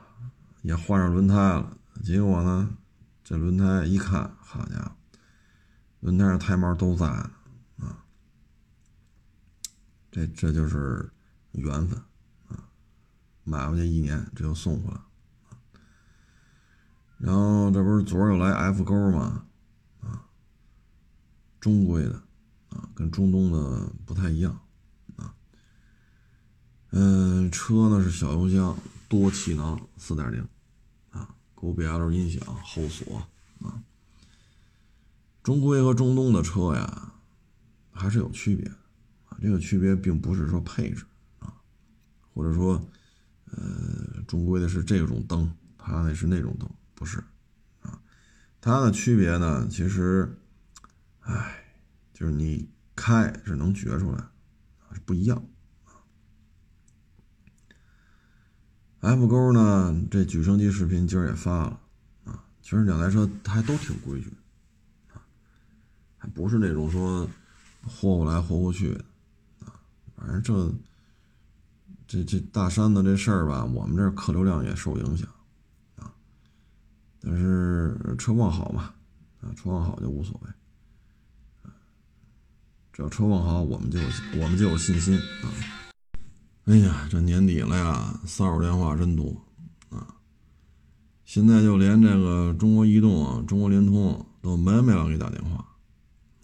也换上轮胎了，结果呢，这轮胎一看，好家伙，轮胎上胎毛都在呢啊。这这就是。缘分啊，买回去一年，这就送回来然后这不是昨儿又来 F 勾吗？啊，中规的啊，跟中东的不太一样啊。嗯，车呢是小油箱，多气囊，四点零啊，GBL 音响，后锁啊。中规和中东的车呀，还是有区别啊。这个区别并不是说配置啊。或者说，呃，中规的是这种灯，它那是那种灯，不是，啊，它的区别呢，其实，哎，就是你开是能觉出来，是不一样，啊。F 勾呢，这举升机视频今儿也发了，啊，其实两台车它还都挺规矩，啊，还不是那种说豁过来豁过去，啊，反正这。这这大山子这事儿吧，我们这客流量也受影响，啊，但是车况好嘛，啊，车况好就无所谓，只要车况好，我们就有我们就有信心啊。哎呀，这年底了呀，骚扰电话真多啊！现在就连这个中国移动、啊中国联通都没没给你打电话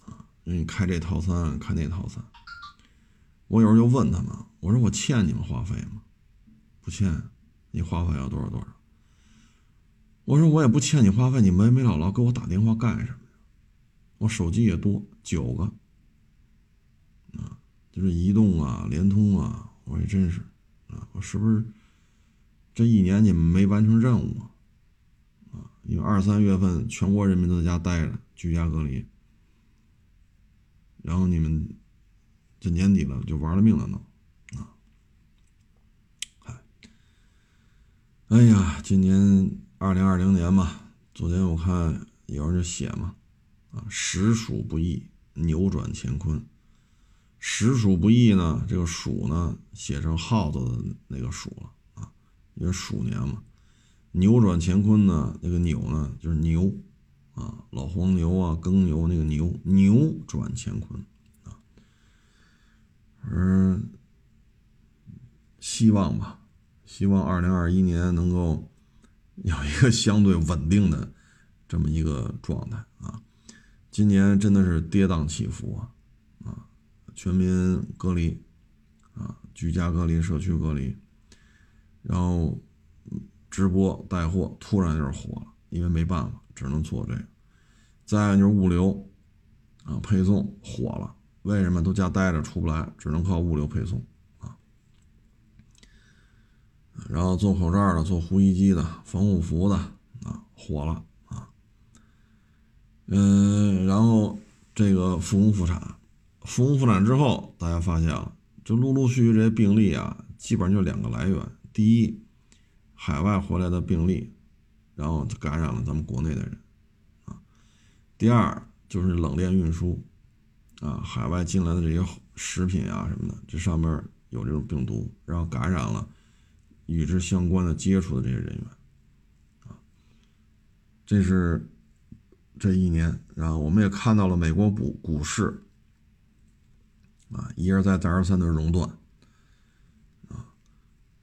啊，给你开这套餐，开那套餐。我有时候就问他们，我说我欠你们话费吗？不欠，你话费要多少多少？我说我也不欠你话费，你没没老老给我打电话干什么呀？我手机也多，九个，啊，就是移动啊、联通啊，我说真是，啊，我是不是这一年你们没完成任务啊？因为二三月份全国人民都在家待着，居家隔离，然后你们。这年底了，就玩了命了呢，啊！哎，哎呀，今年二零二零年嘛，昨天我看有人就写嘛，啊，实属不易，扭转乾坤。实属不易呢，这个鼠呢写成耗子的那个鼠了啊，因为鼠年嘛。扭转乾坤呢，那个扭呢就是牛啊，老黄牛啊，耕牛那个牛，扭转乾坤。啊。而，希望吧，希望二零二一年能够有一个相对稳定的这么一个状态啊。今年真的是跌宕起伏，啊，全民隔离啊，居家隔离、社区隔离，然后直播带货突然就是火了，因为没办法，只能做这个。再就是物流啊，配送火了。为什么都家待着出不来，只能靠物流配送啊？然后做口罩的、做呼吸机的、防护服的啊，火了啊。嗯，然后这个复工复产，复工复产之后，大家发现了，就陆陆续续这些病例啊，基本上就两个来源：第一，海外回来的病例，然后感染了咱们国内的人啊；第二，就是冷链运输。啊，海外进来的这些食品啊什么的，这上面有这种病毒，然后感染了与之相关的接触的这些人员，啊，这是这一年，然后我们也看到了美国股股市，啊，一而再再而三的熔断，啊，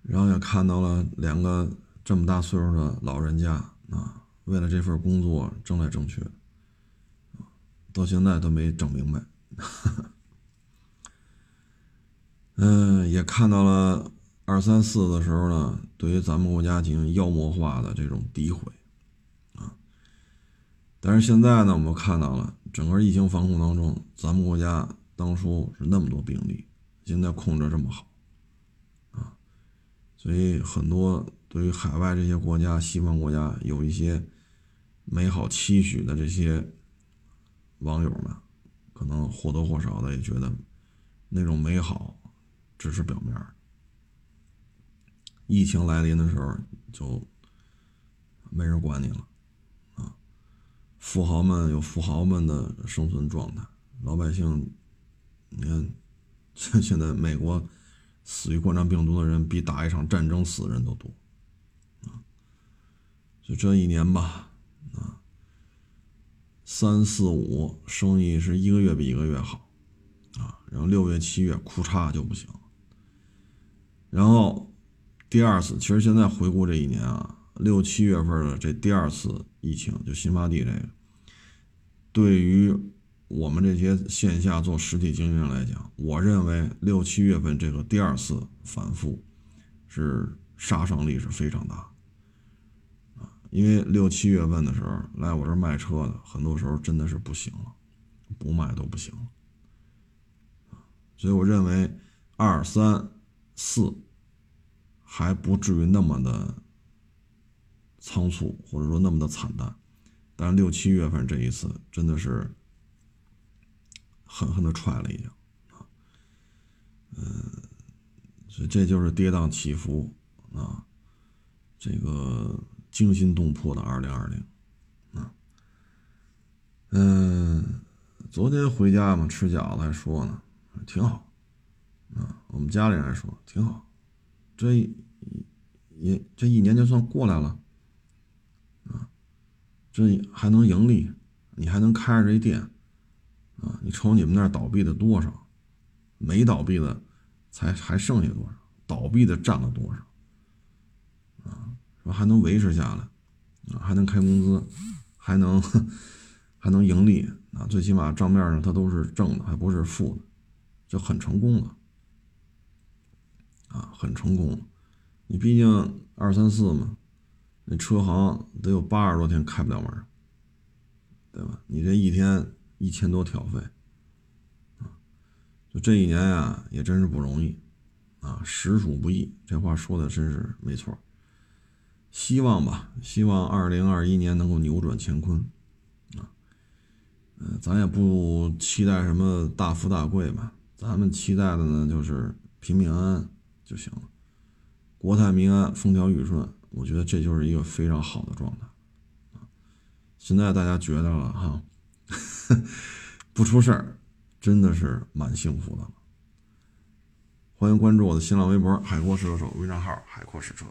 然后也看到了两个这么大岁数的老人家啊，为了这份工作争来争去，到现在都没整明白。(laughs) 嗯，也看到了二三四的时候呢，对于咱们国家进行妖魔化的这种诋毁啊。但是现在呢，我们看到了整个疫情防控当中，咱们国家当初是那么多病例，现在控制这么好啊，所以很多对于海外这些国家、西方国家有一些美好期许的这些网友们，可能或多或少的也觉得那种美好。只是表面疫情来临的时候，就没人管你了，啊！富豪们有富豪们的生存状态，老百姓，你看，现 (laughs) 现在美国死于冠状病毒的人比打一场战争死的人都多，啊！就这一年吧，啊，三四五生意是一个月比一个月好，啊，然后六月七月哭嚓就不行。然后，第二次，其实现在回顾这一年啊，六七月份的这第二次疫情，就新发地这个，对于我们这些线下做实体经营来讲，我认为六七月份这个第二次反复，是杀伤力是非常大，啊，因为六七月份的时候来我这卖车的，很多时候真的是不行了，不卖都不行了，所以我认为二三四。还不至于那么的仓促，或者说那么的惨淡，但是六七月份这一次真的是狠狠的踹了一脚啊，嗯，所以这就是跌宕起伏啊，这个惊心动魄的二零二零啊，嗯，昨天回家嘛吃饺子还说呢，挺好啊，我们家里人还说挺好，这。也这一年就算过来了，啊，这还能盈利，你还能开着这店，啊，你瞅你们那儿倒闭的多少，没倒闭的才还剩下多少，倒闭的占了多少，啊，说还能维持下来，啊，还能开工资，还能还能盈利，啊，最起码账面上它都是正的，还不是负的，就很成功了，啊，很成功了。你毕竟二三四嘛，那车行得有八十多天开不了门，对吧？你这一天一千多挑费，啊，就这一年呀，也真是不容易，啊，实属不易。这话说的真是没错。希望吧，希望二零二一年能够扭转乾坤，啊，嗯，咱也不期待什么大富大贵吧，咱们期待的呢就是平平安安就行了。国泰民安，风调雨顺，我觉得这就是一个非常好的状态啊！现在大家觉得了哈，(laughs) 不出事儿，真的是蛮幸福的了。欢迎关注我的新浪微博“海阔试车手”微账号“海阔试车”。